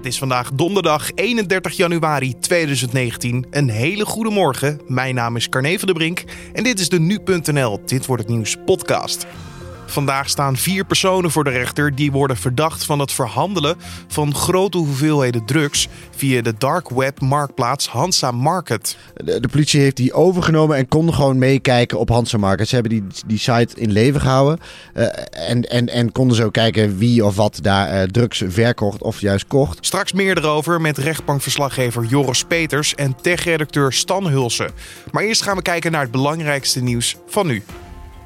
Het is vandaag donderdag 31 januari 2019. Een hele goede morgen. Mijn naam is Carne van der Brink en dit is de Nu.nl Dit wordt het nieuws podcast. Vandaag staan vier personen voor de rechter die worden verdacht van het verhandelen van grote hoeveelheden drugs via de dark web marktplaats Hansa Market. De, de politie heeft die overgenomen en kon gewoon meekijken op Hansa Market. Ze hebben die, die site in leven gehouden uh, en, en, en konden zo kijken wie of wat daar uh, drugs verkocht of juist kocht. Straks meer erover met rechtbankverslaggever Joris Peters en tech-redacteur Stan Hulsen. Maar eerst gaan we kijken naar het belangrijkste nieuws van nu.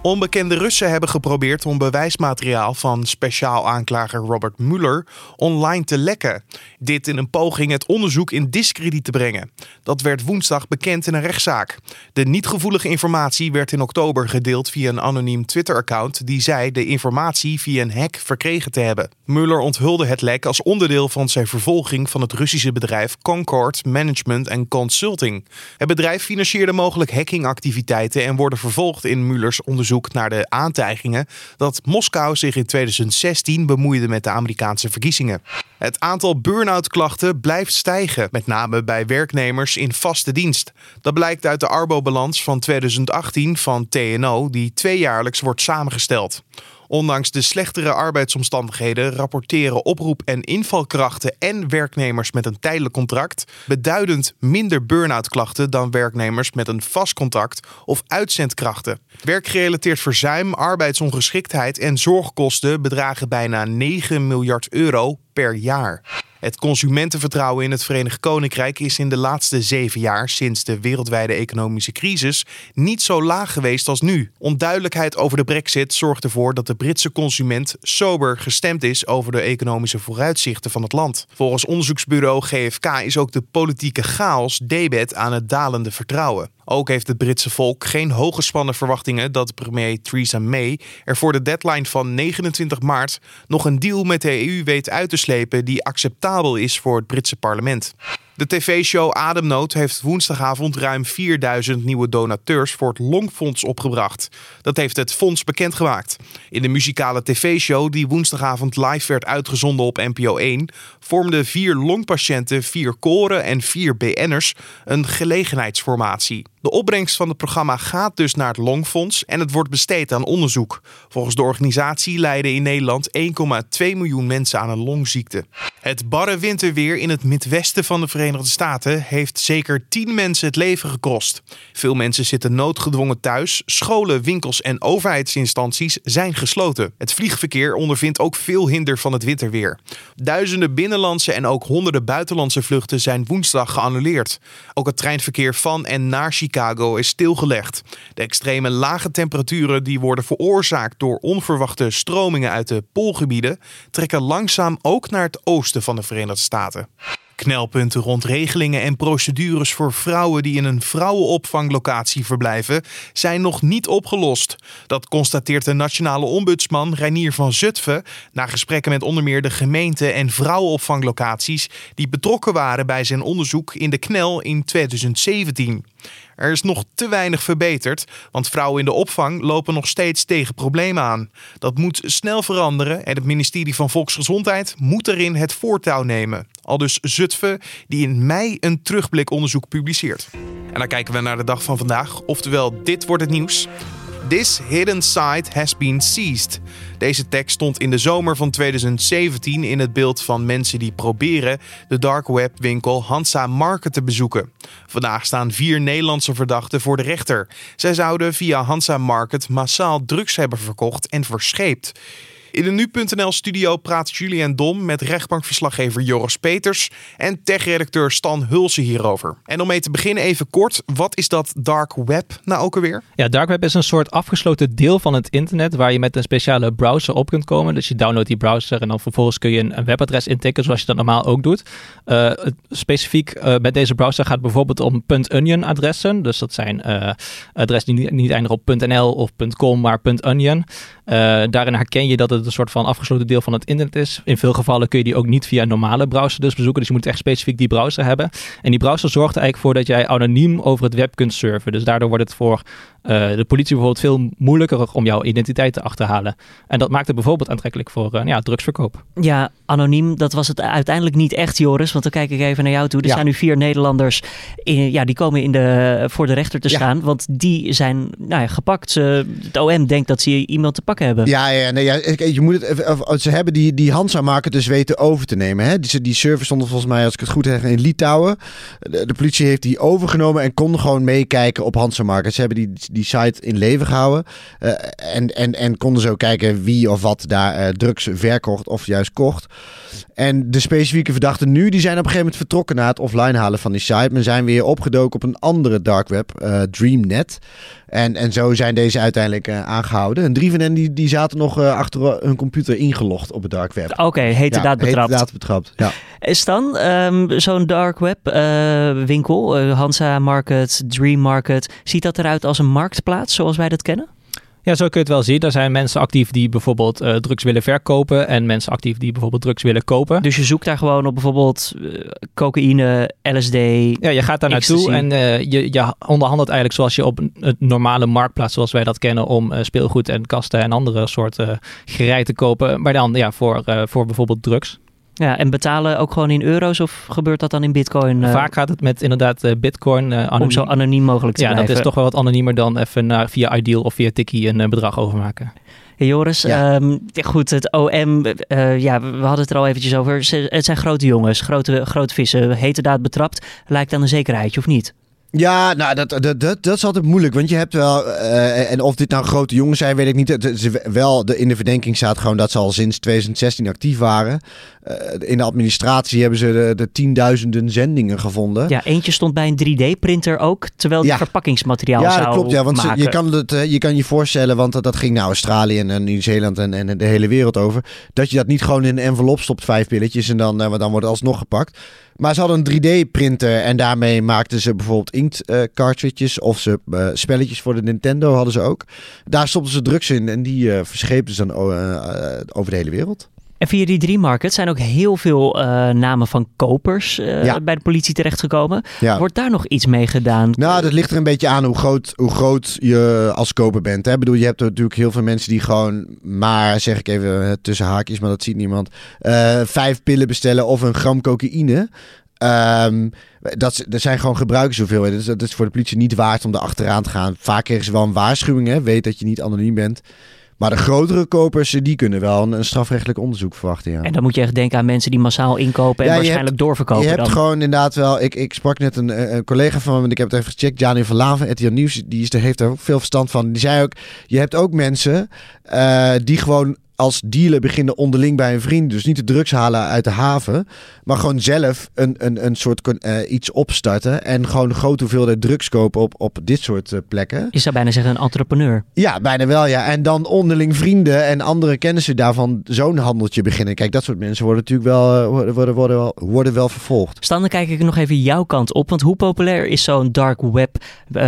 Onbekende Russen hebben geprobeerd om bewijsmateriaal van speciaal aanklager Robert Mueller online te lekken. Dit in een poging het onderzoek in discrediet te brengen. Dat werd woensdag bekend in een rechtszaak. De niet gevoelige informatie werd in oktober gedeeld via een anoniem Twitter-account die zei de informatie via een hack verkregen te hebben. Mueller onthulde het lek als onderdeel van zijn vervolging van het Russische bedrijf Concord Management and Consulting. Het bedrijf financierde mogelijk hackingactiviteiten en worden vervolgd in Muellers onderzoek naar de aantijgingen dat Moskou zich in 2016 bemoeide met de Amerikaanse verkiezingen. Het aantal burn-out klachten blijft stijgen, met name bij werknemers in vaste dienst. Dat blijkt uit de Arbo-balans van 2018 van TNO, die tweejaarlijks wordt samengesteld. Ondanks de slechtere arbeidsomstandigheden rapporteren oproep- en invalkrachten en werknemers met een tijdelijk contract beduidend minder burn-out klachten dan werknemers met een vast contract of uitzendkrachten. Werkgerelateerd verzuim, arbeidsongeschiktheid en zorgkosten bedragen bijna 9 miljard euro per jaar. Het consumentenvertrouwen in het Verenigd Koninkrijk is in de laatste zeven jaar sinds de wereldwijde economische crisis niet zo laag geweest als nu. Onduidelijkheid over de brexit zorgt ervoor dat de Britse consument sober gestemd is over de economische vooruitzichten van het land. Volgens onderzoeksbureau GFK is ook de politieke chaos debet aan het dalende vertrouwen. Ook heeft het Britse volk geen hooggespannen verwachtingen dat premier Theresa May er voor de deadline van 29 maart nog een deal met de EU weet uit te slepen die acceptabel is voor het Britse parlement. De tv-show Ademnood heeft woensdagavond ruim 4000 nieuwe donateurs voor het Longfonds opgebracht. Dat heeft het fonds bekendgemaakt. In de muzikale tv-show die woensdagavond live werd uitgezonden op NPO 1, vormden vier longpatiënten, vier koren en vier BN'ers een gelegenheidsformatie. De opbrengst van het programma gaat dus naar het Longfonds en het wordt besteed aan onderzoek. Volgens de organisatie lijden in Nederland 1,2 miljoen mensen aan een longziekte. Het barre winterweer in het midwesten van de Verenigde Staten heeft zeker 10 mensen het leven gekost. Veel mensen zitten noodgedwongen thuis. Scholen, winkels en overheidsinstanties zijn gesloten. Het vliegverkeer ondervindt ook veel hinder van het winterweer. Duizenden binnenlandse en ook honderden buitenlandse vluchten zijn woensdag geannuleerd. Ook het treinverkeer van en naar Chicago is stilgelegd. De extreme lage temperaturen die worden veroorzaakt door onverwachte stromingen uit de poolgebieden trekken langzaam ook naar het oosten van de Verenigde Staten. Knelpunten rond regelingen en procedures voor vrouwen die in een vrouwenopvanglocatie verblijven zijn nog niet opgelost. Dat constateert de nationale ombudsman Reinier van Zutphen na gesprekken met onder meer de gemeente en vrouwenopvanglocaties die betrokken waren bij zijn onderzoek in de knel in 2017. Er is nog te weinig verbeterd, want vrouwen in de opvang lopen nog steeds tegen problemen aan. Dat moet snel veranderen en het ministerie van Volksgezondheid moet erin het voortouw nemen. Al dus Zutphen, die in mei een terugblikonderzoek publiceert. En dan kijken we naar de dag van vandaag, oftewel dit wordt het nieuws. This hidden site has been seized. Deze tekst stond in de zomer van 2017 in het beeld van mensen die proberen de dark web winkel Hansa Market te bezoeken. Vandaag staan vier Nederlandse verdachten voor de rechter. Zij zouden via Hansa Market massaal drugs hebben verkocht en verscheept. In de Nu.nl-studio praat Julian Dom met rechtbankverslaggever Joris Peters en tech-redacteur Stan Hulsen hierover. En om mee te beginnen even kort, wat is dat dark web nou ook alweer? Ja, dark web is een soort afgesloten deel van het internet waar je met een speciale browser op kunt komen. Dus je downloadt die browser en dan vervolgens kun je een, webadres intikken zoals je dat normaal ook doet. Uh, specifiek uh, met deze browser gaat het bijvoorbeeld om .onion adressen. Dus dat zijn uh, adressen die niet, niet eindigen op .nl of .com, maar .onion. daarin herken je dat het het een soort van afgesloten deel van het internet is. In veel gevallen kun je die ook niet via een normale browser dus bezoeken. Dus je moet echt specifiek die browser hebben. En die browser zorgt er eigenlijk voor dat jij anoniem over het web kunt surfen. Dus daardoor wordt het voor uh, de politie bijvoorbeeld veel moeilijker om jouw identiteit te achterhalen. En dat maakt het bijvoorbeeld aantrekkelijk voor uh, ja, drugsverkoop. Ja, anoniem, dat was het uiteindelijk niet echt, Joris. Want dan kijk ik even naar jou toe. Er Ja. zijn nu vier Nederlanders, in, ja, die komen in de, voor de rechter te Ja. staan. Want die zijn nou ja, gepakt. Ze, het OM denkt dat ze iemand te pakken hebben. Ja, ja, nee, ja ik- je moet het, even- of- ze hebben die, die Hansa-market dus weten over te nemen. Hè? Die, die server stond volgens mij, als ik het goed heb, in Litouwen. De, politie heeft die overgenomen en kon gewoon meekijken op Hansa-market. Ze hebben die, die site in leven gehouden. eh, en, en, en konden zo kijken wie of wat daar eh, drugs verkocht of juist kocht. En de specifieke verdachten nu, die zijn op een gegeven moment vertrokken na het offline halen van die site. Maar zijn weer opgedoken op een andere dark web, eh, Dreamnet. En, en zo zijn deze uiteindelijk eh, aangehouden. En drie van hen die, die zaten nog achter hun computer ingelogd op het dark web. Oké, heterdaad Ja, betrapt. betrapt. Ja. Is dan ehm, zo'n dark web eh, winkel, eh, Hansa Market, Dream Market, ziet dat eruit als een marktplaats zoals wij dat kennen? Ja, zo kun je het wel zien. Er zijn mensen actief die bijvoorbeeld eh, drugs willen verkopen en mensen actief die bijvoorbeeld drugs willen kopen. Dus je zoekt daar gewoon op bijvoorbeeld eh, cocaïne, LSD. Ja, je gaat daar naartoe en eh, je, je onderhandelt eigenlijk zoals je op een, een normale marktplaats zoals wij dat kennen om speelgoed en kasten en andere soorten gerei te kopen. Maar dan ja, voor, voor bijvoorbeeld drugs. Ja, en betalen ook gewoon in euro's of gebeurt dat dan in bitcoin? eh, Vaak gaat het met inderdaad eh, bitcoin uh, om zo anoniem mogelijk te Ja, blijven. dat is toch wel wat anoniemer dan even naar, via Ideal of via Tikkie een bedrag overmaken. Hey Joris, Ja. ehm, ja, goed, het OM, eh, ja, we hadden het er al eventjes over. Ze- Het zijn grote jongens, grote, grote vissen. Heterdaad betrapt, lijkt dan een zekerheidje of niet? Ja, nou, dat, dat, dat, dat is altijd moeilijk. Want je hebt wel. eh, en of dit nou grote jongens zijn, weet ik niet. Het is wel de, in de verdenking staat gewoon dat ze al sinds 2016 actief waren. Eh, in de administratie hebben ze de, de tienduizenden zendingen gevonden. Ja, eentje stond bij een 3D-printer ook, terwijl die Ja. verpakkingsmateriaal Ja, zou dat klopt. Ja, want ze- je kan, het, eh, je kan je voorstellen, want dat, dat ging naar Australië en, Nieuw-Zeeland en, en de hele wereld over. Dat je dat niet gewoon in een envelop stopt, vijf pilletjes, en dan, want dan wordt het alsnog gepakt. Maar ze hadden een 3D-printer en daarmee maakten ze bijvoorbeeld inkt-cartridges of ze eh, spelletjes voor de Nintendo hadden ze ook. Daar stopten ze drugs in en die eh verscheepten ze dan eh, over de hele wereld. En via die drie market zijn ook heel veel eh, namen van kopers eh, Ja. bij de politie terechtgekomen. Ja. Wordt daar nog iets mee gedaan? Nou, dat ligt er een beetje aan hoe groot, hoe groot je als koper bent. Hè? Ik bedoel, je hebt natuurlijk heel veel mensen die gewoon maar, zeg ik even eh, tussen haakjes, maar dat ziet niemand, vijf pillen bestellen of een gram cocaïne. Ehm, dat, dat zijn gewoon gebruikershoeveelheden. Dus dat is voor de politie niet waard om er achteraan te gaan. Vaak kregen ze wel een waarschuwing, hè? weet dat je niet anoniem bent. Maar de grotere kopers, die kunnen wel een, een strafrechtelijk onderzoek verwachten, ja. En dan moet je echt denken aan mensen die massaal inkopen en Ja, waarschijnlijk doorverkopen. Je hebt dan. gewoon inderdaad wel. Ik, ik sprak net een, eh, een collega van me, ik heb het even gecheckt. Jani van van RTL Nieuws. Die is, heeft er ook veel verstand van. Die zei ook: Je hebt ook mensen eh, die gewoon als dealer beginnen onderling bij een vriend. Dus niet de drugs halen uit de haven. Maar gewoon zelf een, een, een soort eh, iets opstarten. En gewoon een grote hoeveelheid drugs kopen op, op dit soort eh, plekken. Je zou bijna zeggen een entrepreneur. Ja, bijna wel, ja. En dan onderling vrienden en andere kennissen daarvan zo'n handeltje beginnen. Kijk, dat soort mensen worden natuurlijk wel, eh, worden, worden, worden, wel, worden wel vervolgd. Stan, dan kijk ik nog even jouw kant op. Want hoe populair is zo'n dark web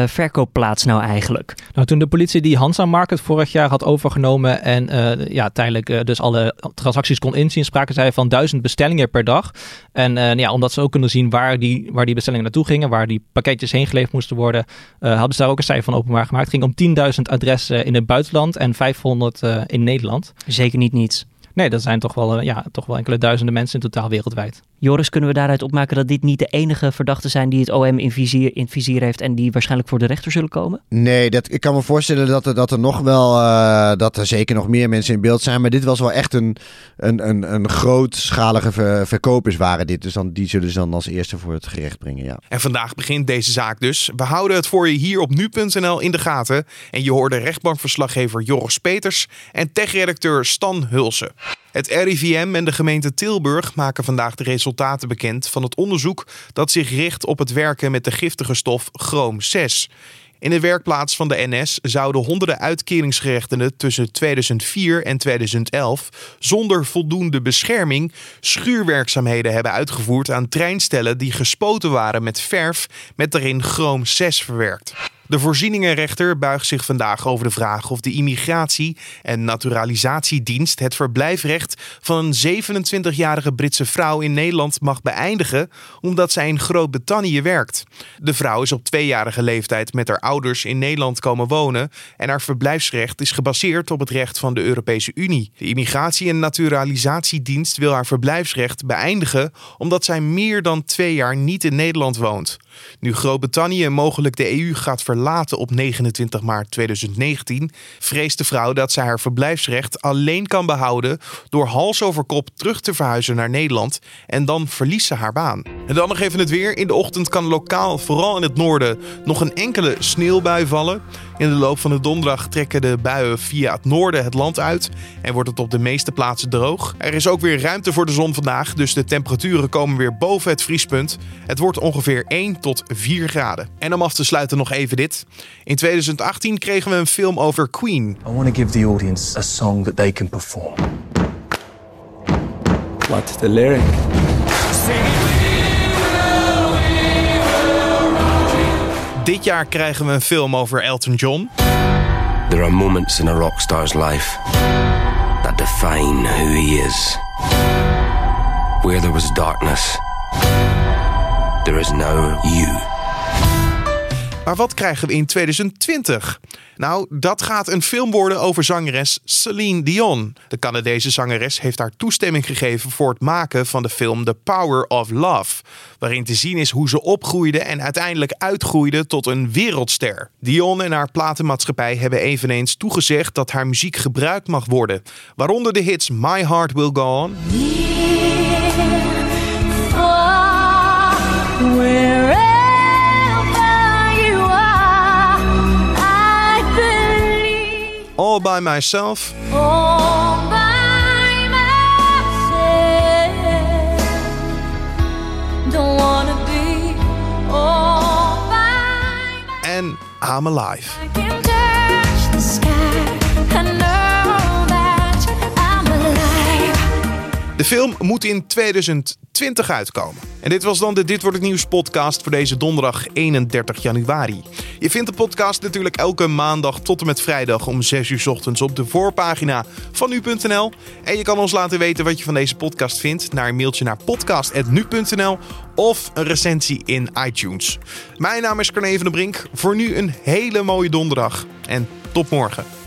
verkoopplaats nou eigenlijk? Nou, toen de politie die Hansa Market vorig jaar had overgenomen en eh, ja, tijdelijk eh, dus alle transacties kon inzien, spraken zij van duizend bestellingen per dag. En eh, ja, omdat ze ook kunnen zien waar die, waar die bestellingen naartoe gingen, waar die pakketjes heen geleverd moesten worden, eh, hadden ze daar ook een cijfer van openbaar gemaakt. Het ging om 10.000 adressen in het buitenland en 500 eh, in Nederland. Zeker niet niets. Nee, dat zijn toch wel, ja, toch wel enkele duizenden mensen in totaal wereldwijd. Joris, kunnen we daaruit opmaken dat dit niet de enige verdachten zijn die het OM in vizier, in vizier heeft en die waarschijnlijk voor de rechter zullen komen? Nee, dat, ik kan me voorstellen dat er, dat er nog wel, eh, dat er zeker nog meer mensen in beeld zijn. Maar dit was wel echt een, een, een, een grootschalige ver- verkopers waren dit. Dus dan, die zullen ze dan als eerste voor het gerecht brengen, ja. En vandaag begint deze zaak dus. We houden het voor je hier op nu.nl in de gaten. En je hoorde rechtbankverslaggever Joris Peters en techredacteur Stan Hulsen. Het RIVM en de gemeente Tilburg maken vandaag de resultaten bekend van het onderzoek dat zich richt op het werken met de giftige stof chroom 6. In de werkplaats van de NS zouden honderden uitkeringsgerechtigden tussen 2004 en 2011 zonder voldoende bescherming schuurwerkzaamheden hebben uitgevoerd aan treinstellen die gespoten waren met verf met daarin chroom 6 verwerkt. De voorzieningenrechter buigt zich vandaag over de vraag of de Immigratie- en Naturalisatiedienst het verblijfrecht van een 27-jarige Britse vrouw in Nederland mag beëindigen omdat zij in Groot-Brittannië werkt. De vrouw is op tweejarige leeftijd met haar ouders in Nederland komen wonen en haar verblijfsrecht is gebaseerd op het recht van de Europese Unie. De Immigratie- en Naturalisatiedienst wil haar verblijfsrecht beëindigen omdat zij meer dan twee jaar niet in Nederland woont. Nu Groot-Brittannië mogelijk de EU gaat verlaten op 29 maart 2019, vreest de vrouw dat zij haar verblijfsrecht alleen kan behouden door hals over kop terug te verhuizen naar Nederland en dan verliest ze haar baan. En dan nog even het weer. In de ochtend kan lokaal, vooral in het noorden, nog een enkele sneeuwbui vallen. In de loop van de donderdag trekken de buien via het noorden het land uit en wordt het op de meeste plaatsen droog. Er is ook weer ruimte voor de zon vandaag, dus de temperaturen komen weer boven het vriespunt. Het wordt ongeveer 1 tot 4 graden. En om af te sluiten nog even dit. In 2018 kregen we een film over Queen. I want to give the audience a song that they can perform. What's the lyric? Dit jaar krijgen we een film over Elton John. There are moments in a rock star's life that define who he is. Where there was darkness, there is now you. Maar wat krijgen we in 2020? Nou, dat gaat een film worden over zangeres Celine Dion. De Canadese zangeres heeft haar toestemming gegeven voor het maken van de film The Power of Love. Waarin te zien is hoe ze opgroeide en uiteindelijk uitgroeide tot een wereldster. Dion en haar platenmaatschappij hebben eveneens toegezegd dat haar muziek gebruikt mag worden. Waaronder de hits My Heart Will Go On. all by myself. All by myself. Be all by myself. And I'm alive. Film moet in 2020 uitkomen. En dit was dan de Dit wordt het nieuws podcast voor deze donderdag 31 januari. Je vindt de podcast natuurlijk elke maandag tot en met vrijdag om 6 uur ochtends op de voorpagina van nu.nl. En je kan ons laten weten wat je van deze podcast vindt naar een mailtje naar podcast.nu.nl of een recensie in iTunes. Mijn naam is Carne van der Brink. Voor nu een hele mooie donderdag en tot morgen.